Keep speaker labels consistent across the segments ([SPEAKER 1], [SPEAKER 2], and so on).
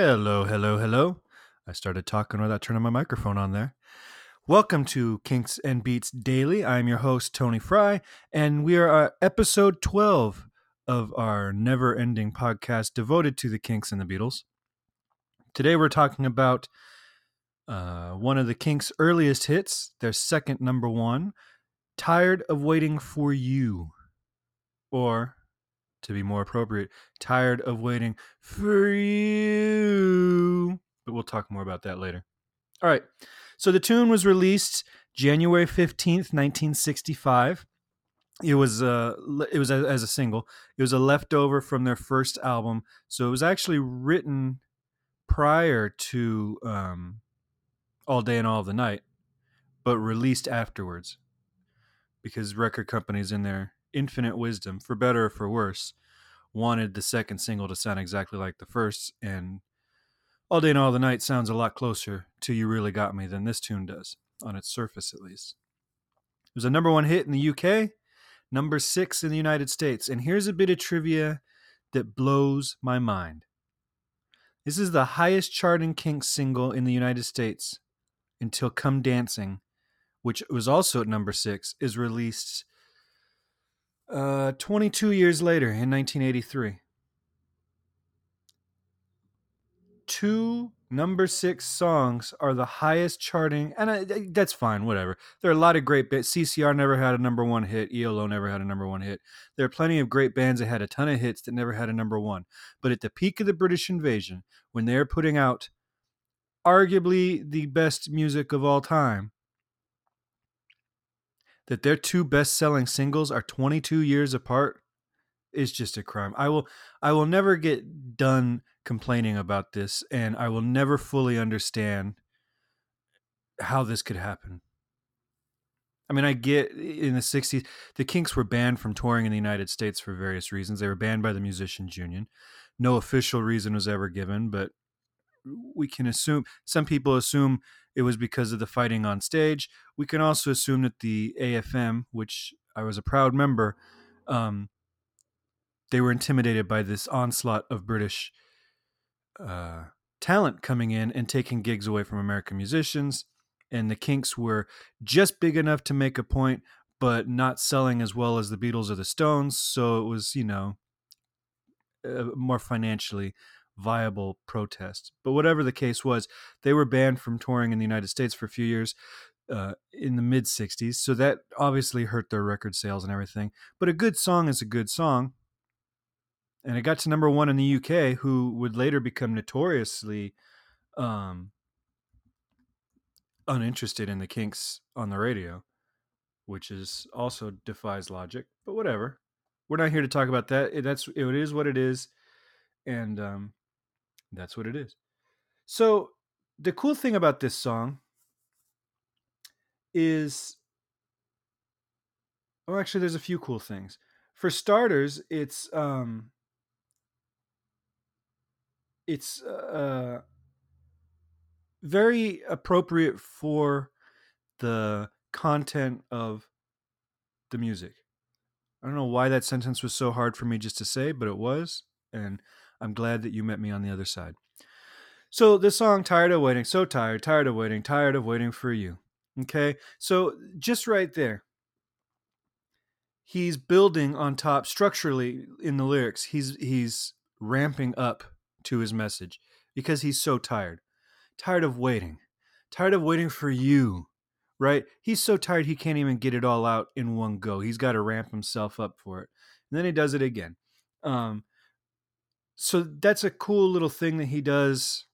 [SPEAKER 1] Hello, hello, hello. I started talking without turning my microphone on there. Welcome to Kinks and Beats Daily. I'm your host, Tony Fry, and we are at episode 12 of our never ending podcast devoted to the Kinks and the Beatles. Today we're talking about uh, one of the Kinks' earliest hits, their second number one, Tired of Waiting for You. Or, to be more appropriate, Tired of Waiting for You. But we'll talk more about that later. All right. So the tune was released January 15th, 1965. It was uh it was as a single. It was a leftover from their first album. So it was actually written prior to um All Day and All of the Night, but released afterwards. Because record companies in their infinite wisdom, for better or for worse, wanted the second single to sound exactly like the first and all Day and All the Night sounds a lot closer to You Really Got Me than this tune does, on its surface at least. It was a number one hit in the UK, number six in the United States, and here's a bit of trivia that blows my mind. This is the highest charting Kinks single in the United States until Come Dancing, which was also at number six, is released uh, 22 years later in 1983. two number six songs are the highest charting, and I, that's fine, whatever. There are a lot of great bands. CCR never had a number one hit. ELO never had a number one hit. There are plenty of great bands that had a ton of hits that never had a number one. But at the peak of the British invasion, when they're putting out arguably the best music of all time, that their two best-selling singles are 22 years apart is just a crime. I will I will never get done complaining about this and I will never fully understand how this could happen. I mean, I get in the 60s, the Kinks were banned from touring in the United States for various reasons. They were banned by the Musicians Union. No official reason was ever given, but we can assume, some people assume it was because of the fighting on stage. We can also assume that the AFM, which I was a proud member, um, they were intimidated by this onslaught of British uh, talent coming in and taking gigs away from American musicians. And the Kinks were just big enough to make a point, but not selling as well as the Beatles or the Stones. So it was, you know, a more financially viable protest. But whatever the case was, they were banned from touring in the United States for a few years. Uh, in the mid 60s. So that obviously hurt their record sales and everything. But a good song is a good song and it got to number one in the UK, who would later become notoriously um, uninterested in the Kinks on the radio, which is also defies logic. But whatever, we're not here to talk about that. That's it is what it is, and um, that's what it is. So the cool thing about this song is, oh, actually, there's a few cool things. For starters, it's um, it's uh, very appropriate for the content of the music. I don't know why that sentence was so hard for me just to say, but it was, and I'm glad that you met me on the other side. So the song "Tired of Waiting," so tired, tired of waiting, tired of waiting for you. Okay, so just right there, he's building on top structurally in the lyrics. He's he's ramping up to his message because he's so tired. Tired of waiting. Tired of waiting for you, right? He's so tired he can't even get it all out in one go. He's got to ramp himself up for it. And then he does it again. Um, so that's a cool little thing that he does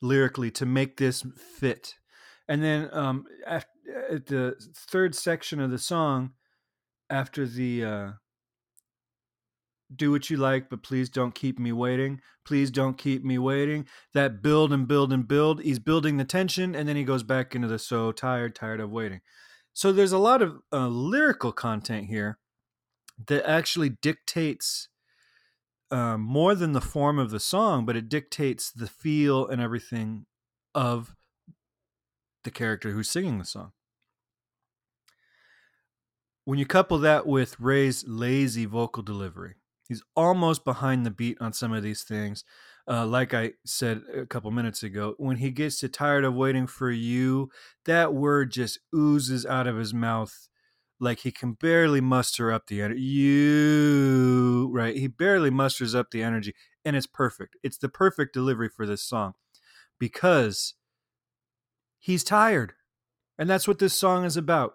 [SPEAKER 1] lyrically to make this fit. And then um, at, at the third section of the song, after the uh, do what you like, but please don't keep me waiting. Please don't keep me waiting. That build and build and build. He's building the tension, and then he goes back into the so tired, tired of waiting. So there's a lot of uh, lyrical content here that actually dictates um, more than the form of the song, but it dictates the feel and everything of the character who's singing the song. When you couple that with Ray's lazy vocal delivery, He's almost behind the beat on some of these things. Uh, like I said a couple minutes ago, when he gets to tired of waiting for you, that word just oozes out of his mouth like he can barely muster up the energy. You, right? He barely musters up the energy, and it's perfect. It's the perfect delivery for this song because he's tired. And that's what this song is about,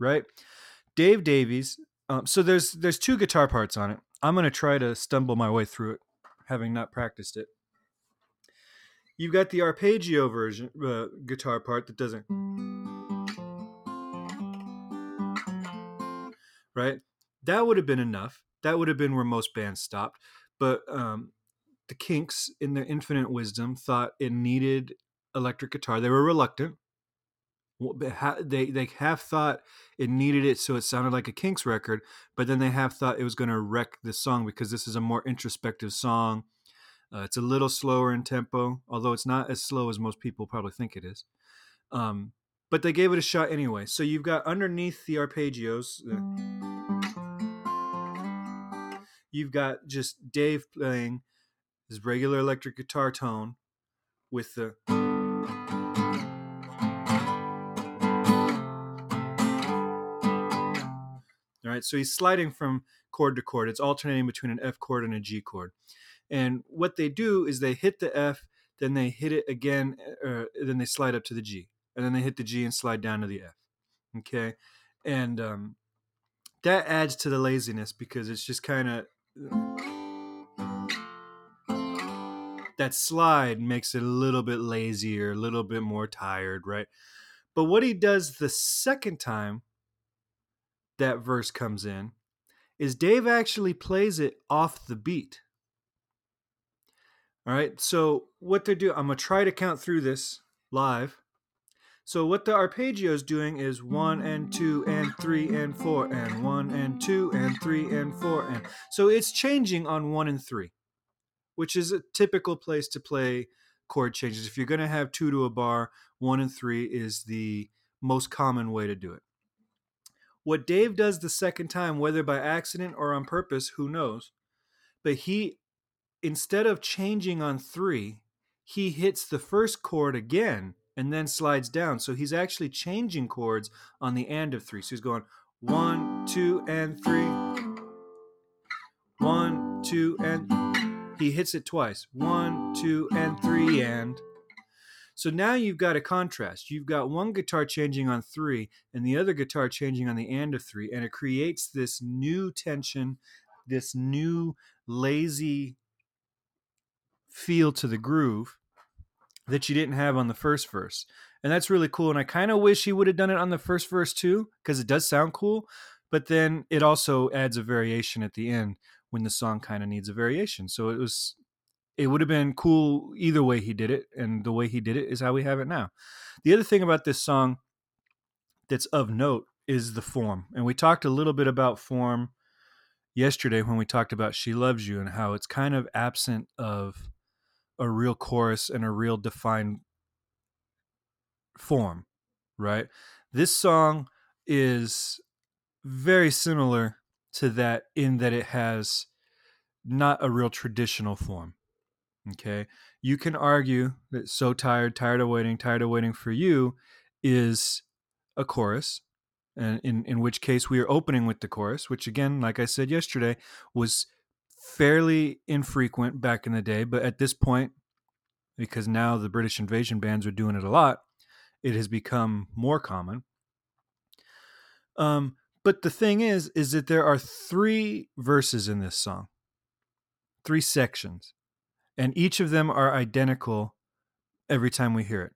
[SPEAKER 1] right? Dave Davies. Um, so there's there's two guitar parts on it. I'm gonna try to stumble my way through it, having not practiced it. You've got the arpeggio version uh, guitar part that doesn't right. That would have been enough. That would have been where most bands stopped. But um, the Kinks, in their infinite wisdom, thought it needed electric guitar. They were reluctant. They they have thought it needed it so it sounded like a Kinks record, but then they have thought it was going to wreck the song because this is a more introspective song. Uh, it's a little slower in tempo, although it's not as slow as most people probably think it is. Um, but they gave it a shot anyway. So you've got underneath the arpeggios, uh, you've got just Dave playing his regular electric guitar tone with the All right, so he's sliding from chord to chord. It's alternating between an F chord and a G chord. And what they do is they hit the F, then they hit it again, uh, then they slide up to the G, and then they hit the G and slide down to the F. Okay, and um, that adds to the laziness because it's just kind of that slide makes it a little bit lazier, a little bit more tired, right? But what he does the second time that verse comes in is Dave actually plays it off the beat. All right, so what they're doing, I'm gonna try to count through this live. So what the arpeggio is doing is one and two and three and four and one and two and three and four and so it's changing on one and three, which is a typical place to play chord changes. If you're gonna have two to a bar, one and three is the most common way to do it. What Dave does the second time, whether by accident or on purpose, who knows? But he, instead of changing on three, he hits the first chord again and then slides down. So he's actually changing chords on the end of three. So he's going one, two, and three. One, two, and he hits it twice. One, two, and three, and so now you've got a contrast. You've got one guitar changing on three and the other guitar changing on the end of three, and it creates this new tension, this new lazy feel to the groove that you didn't have on the first verse. And that's really cool. And I kind of wish he would have done it on the first verse too, because it does sound cool. But then it also adds a variation at the end when the song kind of needs a variation. So it was it would have been cool either way he did it, and the way he did it is how we have it now. The other thing about this song that's of note is the form, and we talked a little bit about form yesterday when we talked about "She Loves You" and how it's kind of absent of a real chorus and a real defined form, right? This song is very similar to that in that it has not a real traditional form. Okay. You can argue that so tired, tired of waiting, tired of waiting for you is a chorus. And in, in which case we are opening with the chorus, which again, like I said yesterday, was fairly infrequent back in the day. But at this point, because now the British invasion bands are doing it a lot, it has become more common. Um, but the thing is, is that there are three verses in this song, three sections and each of them are identical every time we hear it.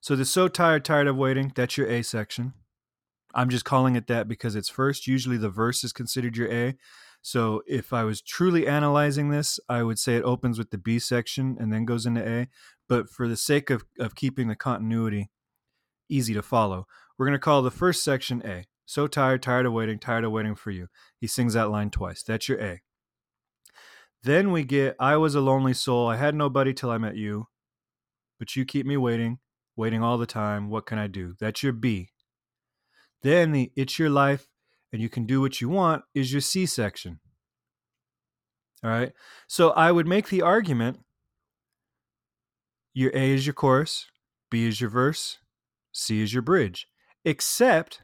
[SPEAKER 1] So the so tired, tired of waiting, that's your A section. I'm just calling it that because it's first. Usually the verse is considered your A. So if I was truly analyzing this, I would say it opens with the B section and then goes into A. But for the sake of, of keeping the continuity easy to follow, we're going to call the first section A. So tired, tired of waiting, tired of waiting for you. He sings that line twice. That's your A. Then we get I was a lonely soul. I had nobody till I met you. But you keep me waiting, waiting all the time. What can I do? That's your B. Then the it's your life and you can do what you want is your C section. All right. So I would make the argument your A is your chorus, B is your verse, C is your bridge, except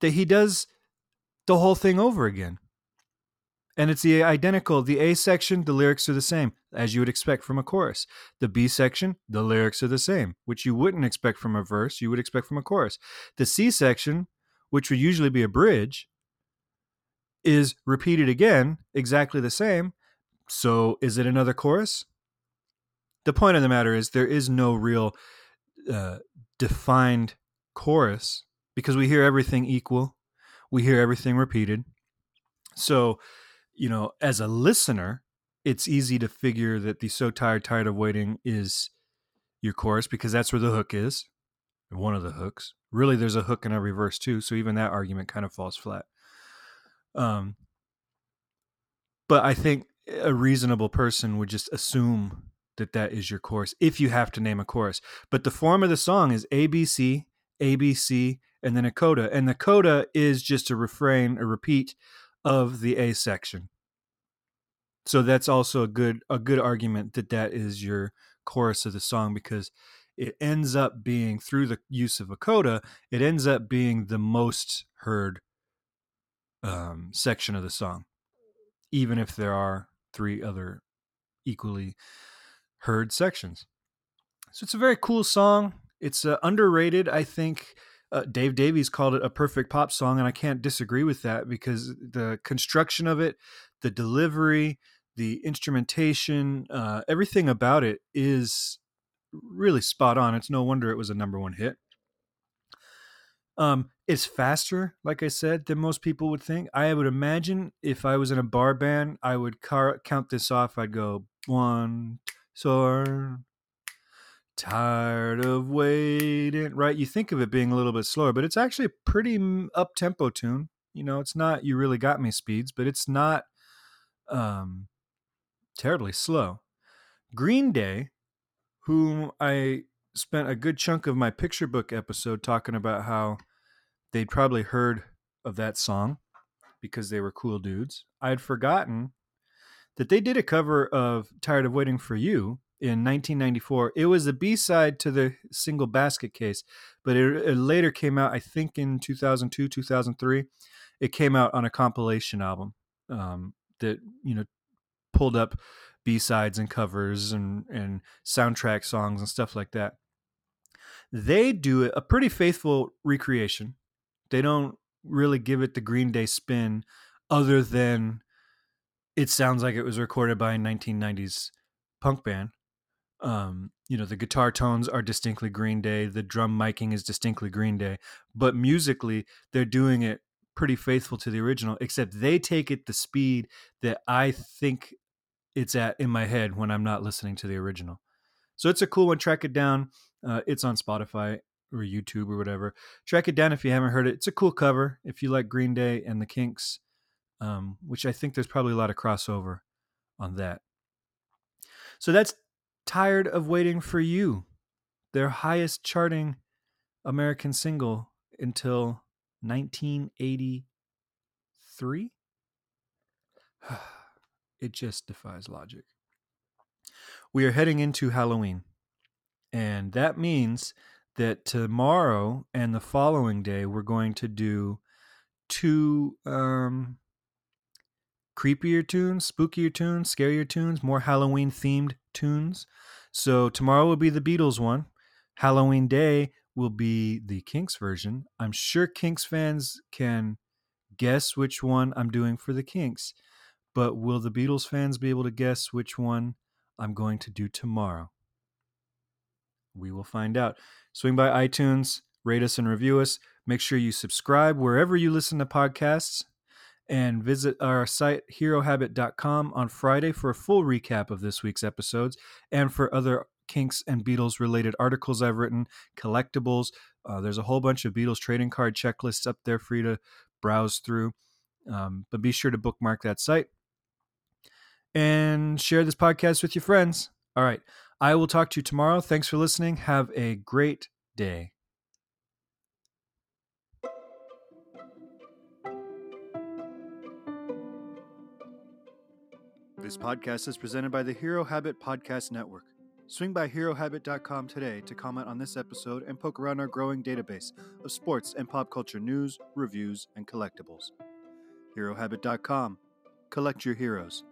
[SPEAKER 1] that he does the whole thing over again. And it's the identical. The A section, the lyrics are the same, as you would expect from a chorus. The B section, the lyrics are the same, which you wouldn't expect from a verse, you would expect from a chorus. The C section, which would usually be a bridge, is repeated again, exactly the same. So is it another chorus? The point of the matter is there is no real uh, defined chorus because we hear everything equal, we hear everything repeated. So, you know, as a listener, it's easy to figure that the so tired, tired of waiting is your chorus because that's where the hook is, one of the hooks. Really, there's a hook in every verse too, so even that argument kind of falls flat. Um, but I think a reasonable person would just assume that that is your chorus if you have to name a chorus. But the form of the song is ABC, ABC, and then a coda. And the coda is just a refrain, a repeat of the A section. So that's also a good a good argument that that is your chorus of the song because it ends up being through the use of a coda, it ends up being the most heard um, section of the song, even if there are three other equally heard sections. So it's a very cool song. It's uh, underrated, I think. Uh, Dave Davies called it a perfect pop song, and I can't disagree with that because the construction of it, the delivery, the instrumentation, uh, everything about it is really spot on. It's no wonder it was a number one hit. Um, it's faster, like I said, than most people would think. I would imagine if I was in a bar band, I would car- count this off. I'd go one, so tired of waiting. Right? You think of it being a little bit slower, but it's actually a pretty up tempo tune. You know, it's not you really got me speeds, but it's not um, terribly slow. Green Day, whom I spent a good chunk of my picture book episode talking about how they'd probably heard of that song because they were cool dudes. I had forgotten that they did a cover of Tired of Waiting for You in 1994. It was the B side to the single Basket Case, but it, it, later came out, I think, in 2002, 2003. It came out on a compilation album um, that, you know, pulled up B sides and covers and, and soundtrack songs and stuff like that. They do a pretty faithful recreation. They don't really give it the Green Day spin, other than it sounds like it was recorded by a 1990s punk band. Um, you know, the guitar tones are distinctly Green Day, the drum miking is distinctly Green Day, but musically, they're doing it pretty faithful to the original, except they take it the speed that I think it's at in my head when I'm not listening to the original. So it's a cool one. Track it down. Uh, it's on Spotify or YouTube or whatever. Track it down if you haven't heard it. It's a cool cover if you like Green Day and the Kinks, um, which I think there's probably a lot of crossover on that. So that's Tired of Waiting for You, their highest charting American single until 1983. it just defies logic. We are heading into Halloween. And that means that tomorrow and the following day we're going to do two um, creepier tunes, spookier tunes, scarier tunes, more Halloween themed tunes. So tomorrow will be the Beatles one. Halloween Day will be the Kinks version. I'm sure Kinks fans can guess which one I'm doing for the Kinks, but will the Beatles fans be able to guess which one I'm going to do tomorrow? We will find out. Swing by iTunes, rate us and review us. Make sure you subscribe wherever you listen to podcasts and visit our site herohabit.com on Friday for a full recap of this week's episodes and for other Kinks and Beatles related articles I've written, collectibles. Uh, there's a whole bunch of Beatles trading card checklists up there for you to browse through. Um, but be sure to bookmark that site and share this podcast with your friends. All right. I will talk to you tomorrow. Thanks for listening. Have a great day. This podcast is presented by the Hero Habit Podcast Network. Swing by HeroHabit.com today to comment on this episode and poke around our growing database of sports and pop culture news, reviews, and collectibles. HeroHabit.com. Collect your heroes.